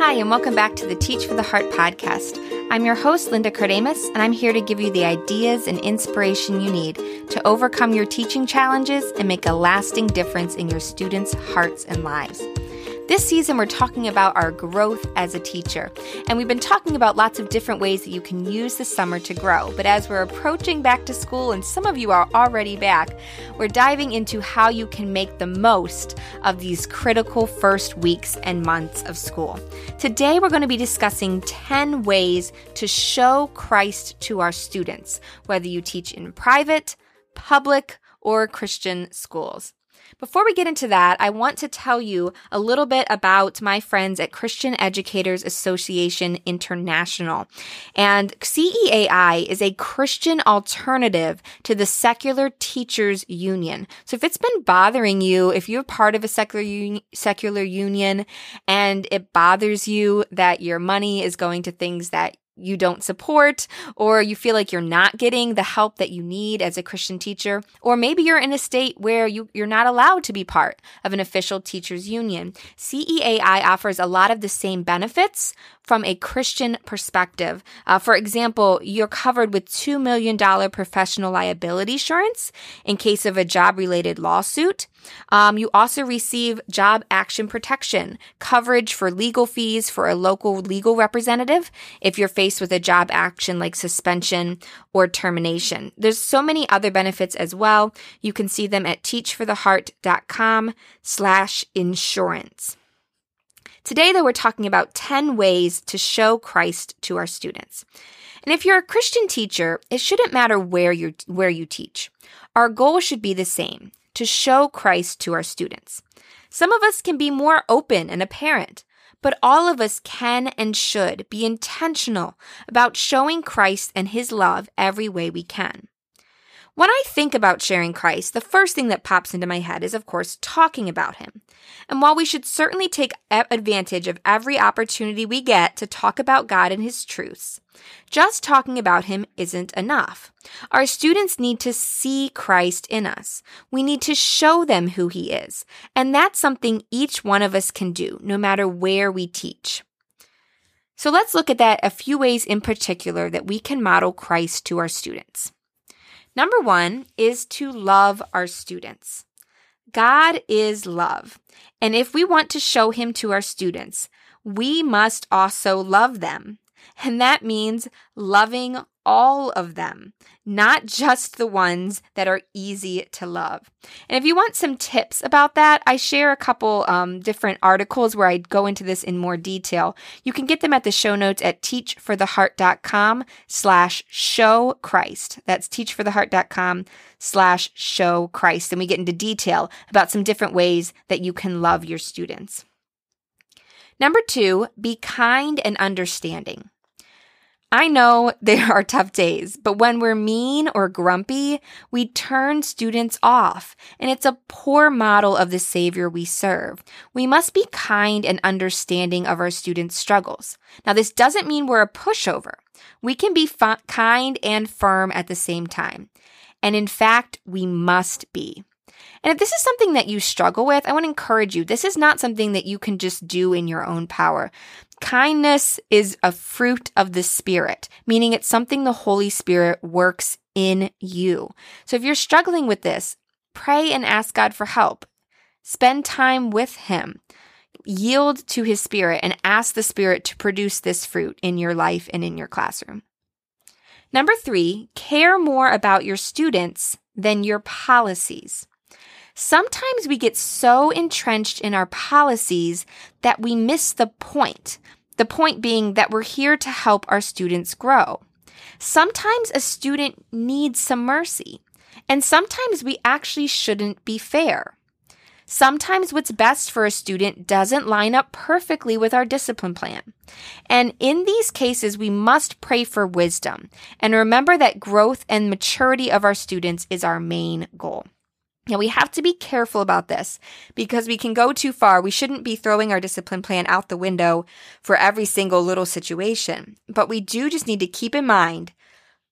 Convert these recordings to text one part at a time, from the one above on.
Hi, and welcome back to the Teach for the Heart podcast. I'm your host, Linda Kardamis, and I'm here to give you the ideas and inspiration you need to overcome your teaching challenges and make a lasting difference in your students' hearts and lives. This season, we're talking about our growth as a teacher. And we've been talking about lots of different ways that you can use the summer to grow. But as we're approaching back to school, and some of you are already back, we're diving into how you can make the most of these critical first weeks and months of school. Today, we're going to be discussing 10 ways to show Christ to our students, whether you teach in private, public, or Christian schools. Before we get into that, I want to tell you a little bit about my friends at Christian Educators Association International. And CEAI is a Christian alternative to the Secular Teachers Union. So if it's been bothering you, if you're part of a secular uni- secular union and it bothers you that your money is going to things that you don't support, or you feel like you're not getting the help that you need as a Christian teacher, or maybe you're in a state where you, you're not allowed to be part of an official teachers union. CEAI offers a lot of the same benefits from a Christian perspective. Uh, for example, you're covered with $2 million professional liability insurance in case of a job related lawsuit. Um, you also receive job action protection, coverage for legal fees for a local legal representative if you're faced with a job action like suspension or termination. There's so many other benefits as well. You can see them at teachfortheheart.com slash insurance. Today, though, we're talking about 10 ways to show Christ to our students. And if you're a Christian teacher, it shouldn't matter where you where you teach. Our goal should be the same to show Christ to our students. Some of us can be more open and apparent, but all of us can and should be intentional about showing Christ and his love every way we can. When I think about sharing Christ, the first thing that pops into my head is, of course, talking about him. And while we should certainly take advantage of every opportunity we get to talk about God and his truths, just talking about him isn't enough. Our students need to see Christ in us. We need to show them who he is. And that's something each one of us can do, no matter where we teach. So let's look at that a few ways in particular that we can model Christ to our students. Number one is to love our students. God is love. And if we want to show him to our students, we must also love them. And that means loving all of them, not just the ones that are easy to love. And if you want some tips about that, I share a couple um, different articles where I go into this in more detail. You can get them at the show notes at teachfortheheart.com slash show Christ. That's teachfortheheart.com slash show Christ. And we get into detail about some different ways that you can love your students. Number two, be kind and understanding. I know there are tough days, but when we're mean or grumpy, we turn students off, and it's a poor model of the Savior we serve. We must be kind and understanding of our students' struggles. Now, this doesn't mean we're a pushover. We can be kind and firm at the same time. And in fact, we must be. And if this is something that you struggle with, I want to encourage you. This is not something that you can just do in your own power. Kindness is a fruit of the Spirit, meaning it's something the Holy Spirit works in you. So if you're struggling with this, pray and ask God for help. Spend time with Him. Yield to His Spirit and ask the Spirit to produce this fruit in your life and in your classroom. Number three, care more about your students than your policies. Sometimes we get so entrenched in our policies that we miss the point. The point being that we're here to help our students grow. Sometimes a student needs some mercy, and sometimes we actually shouldn't be fair. Sometimes what's best for a student doesn't line up perfectly with our discipline plan. And in these cases, we must pray for wisdom and remember that growth and maturity of our students is our main goal. Now, we have to be careful about this because we can go too far. We shouldn't be throwing our discipline plan out the window for every single little situation. But we do just need to keep in mind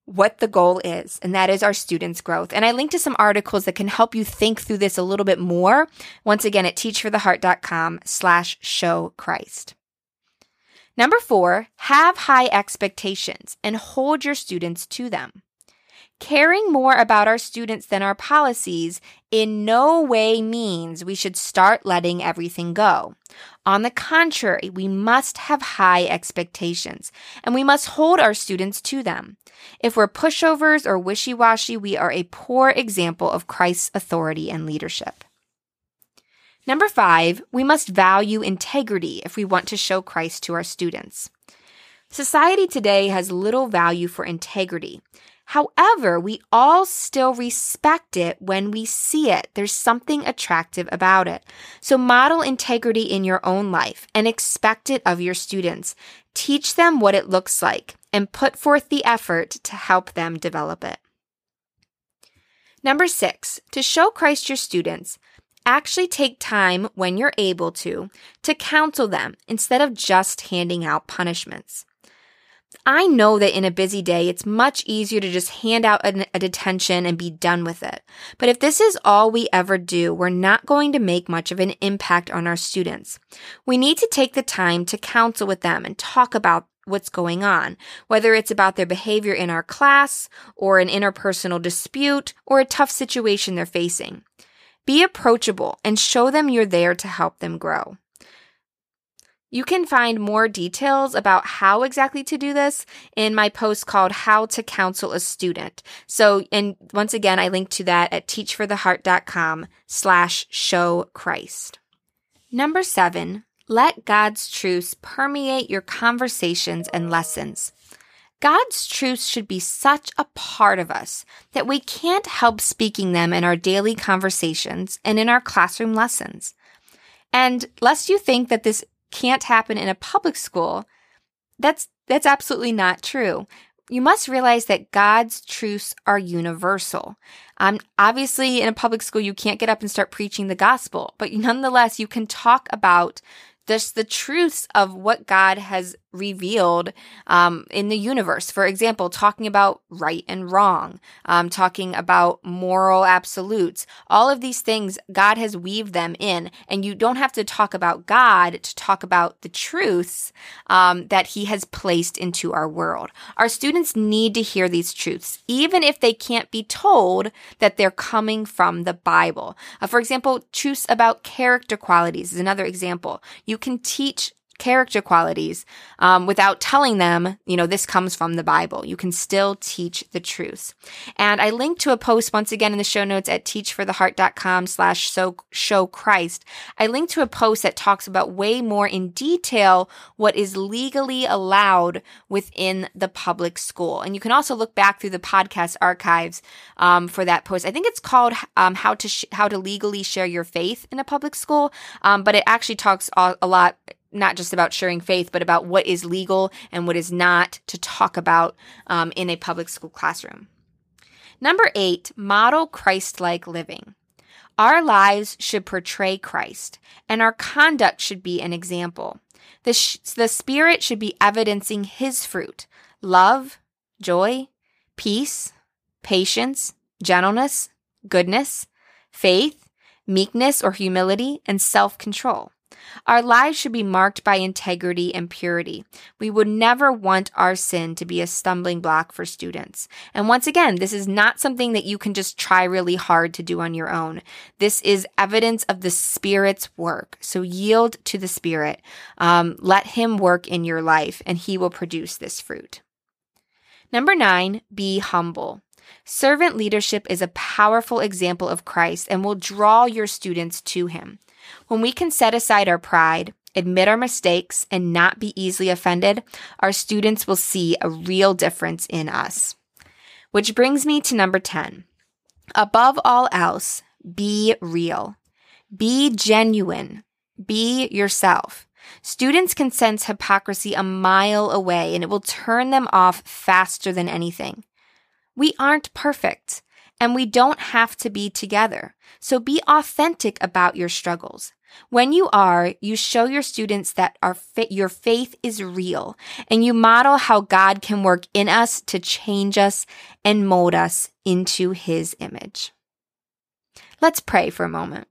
what the goal is, and that is our students' growth. And I linked to some articles that can help you think through this a little bit more. Once again, at teachfortheheart.com slash show Christ. Number four, have high expectations and hold your students to them. Caring more about our students than our policies in no way means we should start letting everything go. On the contrary, we must have high expectations and we must hold our students to them. If we're pushovers or wishy washy, we are a poor example of Christ's authority and leadership. Number five, we must value integrity if we want to show Christ to our students. Society today has little value for integrity. However, we all still respect it when we see it. There's something attractive about it. So model integrity in your own life and expect it of your students. Teach them what it looks like and put forth the effort to help them develop it. Number six, to show Christ your students, actually take time when you're able to to counsel them instead of just handing out punishments. I know that in a busy day, it's much easier to just hand out a, a, detention and be done with it. But if this is all we ever do, we're not going to make much of an impact on our students. We need to take the time to counsel with them and talk about what's going on, whether it's about their behavior in our class or an interpersonal dispute or a tough situation they're facing. Be approachable and show them you're there to help them grow. You can find more details about how exactly to do this in my post called How to Counsel a Student. So, and once again, I link to that at teachfortheheart.com slash show Christ. Number seven, let God's truths permeate your conversations and lessons. God's truths should be such a part of us that we can't help speaking them in our daily conversations and in our classroom lessons. And lest you think that this can't happen in a public school, that's that's absolutely not true. You must realize that God's truths are universal. Um, obviously, in a public school, you can't get up and start preaching the gospel, but nonetheless, you can talk about just the truths of what God has revealed um, in the universe. For example, talking about right and wrong, um, talking about moral absolutes. All of these things, God has weaved them in, and you don't have to talk about God to talk about the truths um, that He has placed into our world. Our students need to hear these truths, even if they can't be told that they're coming from the Bible. Uh, for example, truths about character qualities is another example. You can teach character qualities um, without telling them, you know, this comes from the Bible. You can still teach the truths. And I linked to a post once again in the show notes at teachfortheheart.com slash show Christ. I linked to a post that talks about way more in detail what is legally allowed within the public school. And you can also look back through the podcast archives um, for that post. I think it's called um, how to sh- how to legally share your faith in a public school, um, but it actually talks a, a lot not just about sharing faith, but about what is legal and what is not to talk about um, in a public school classroom. Number eight, model Christ like living. Our lives should portray Christ, and our conduct should be an example. The, sh- the Spirit should be evidencing His fruit love, joy, peace, patience, gentleness, goodness, faith, meekness or humility, and self control. Our lives should be marked by integrity and purity. We would never want our sin to be a stumbling block for students. And once again, this is not something that you can just try really hard to do on your own. This is evidence of the Spirit's work. So yield to the Spirit. Um, let Him work in your life, and He will produce this fruit. Number nine, be humble. Servant leadership is a powerful example of Christ and will draw your students to him. When we can set aside our pride, admit our mistakes, and not be easily offended, our students will see a real difference in us. Which brings me to number 10. Above all else, be real. Be genuine. Be yourself. Students can sense hypocrisy a mile away and it will turn them off faster than anything. We aren't perfect and we don't have to be together. So be authentic about your struggles. When you are, you show your students that our your faith is real and you model how God can work in us to change us and mold us into his image. Let's pray for a moment.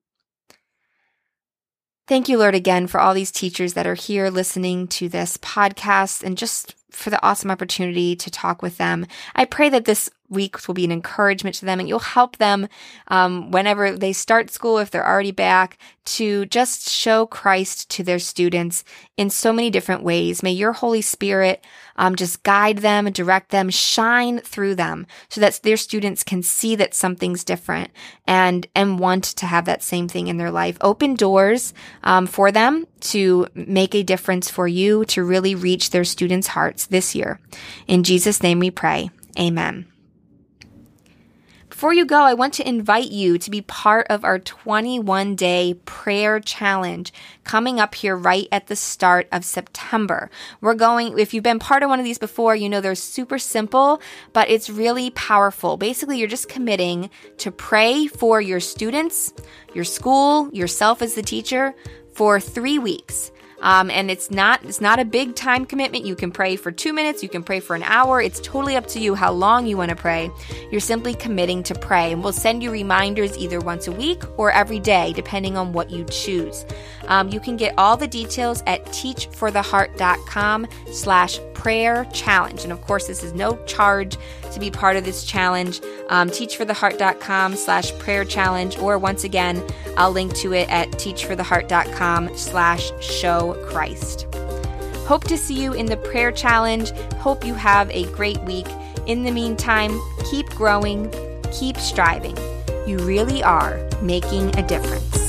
Thank you, Lord, again for all these teachers that are here listening to this podcast and just for the awesome opportunity to talk with them. I pray that this week will be an encouragement to them and you'll help them um, whenever they start school, if they're already back, to just show Christ to their students in so many different ways. May your Holy Spirit um, just guide them, direct them, shine through them so that their students can see that something's different and, and want to have that same thing in their life. Open doors um, for them to make a difference for you to really reach their students' hearts this year. In Jesus' name we pray. Amen. Before you go, I want to invite you to be part of our 21 day prayer challenge coming up here right at the start of September. We're going, if you've been part of one of these before, you know they're super simple, but it's really powerful. Basically, you're just committing to pray for your students, your school, yourself as the teacher for three weeks. Um, and it's not it's not a big time commitment. You can pray for two minutes, you can pray for an hour. It's totally up to you how long you want to pray. You're simply committing to pray, and we'll send you reminders either once a week or every day, depending on what you choose. Um, you can get all the details at teachfortheheart.com slash prayer challenge. And of course, this is no charge to be part of this challenge. Um, teachfortheheart.com slash prayer challenge, or once again, I'll link to it at teachfortheheart.com slash show Christ. Hope to see you in the prayer challenge. Hope you have a great week. In the meantime, keep growing, keep striving. You really are making a difference.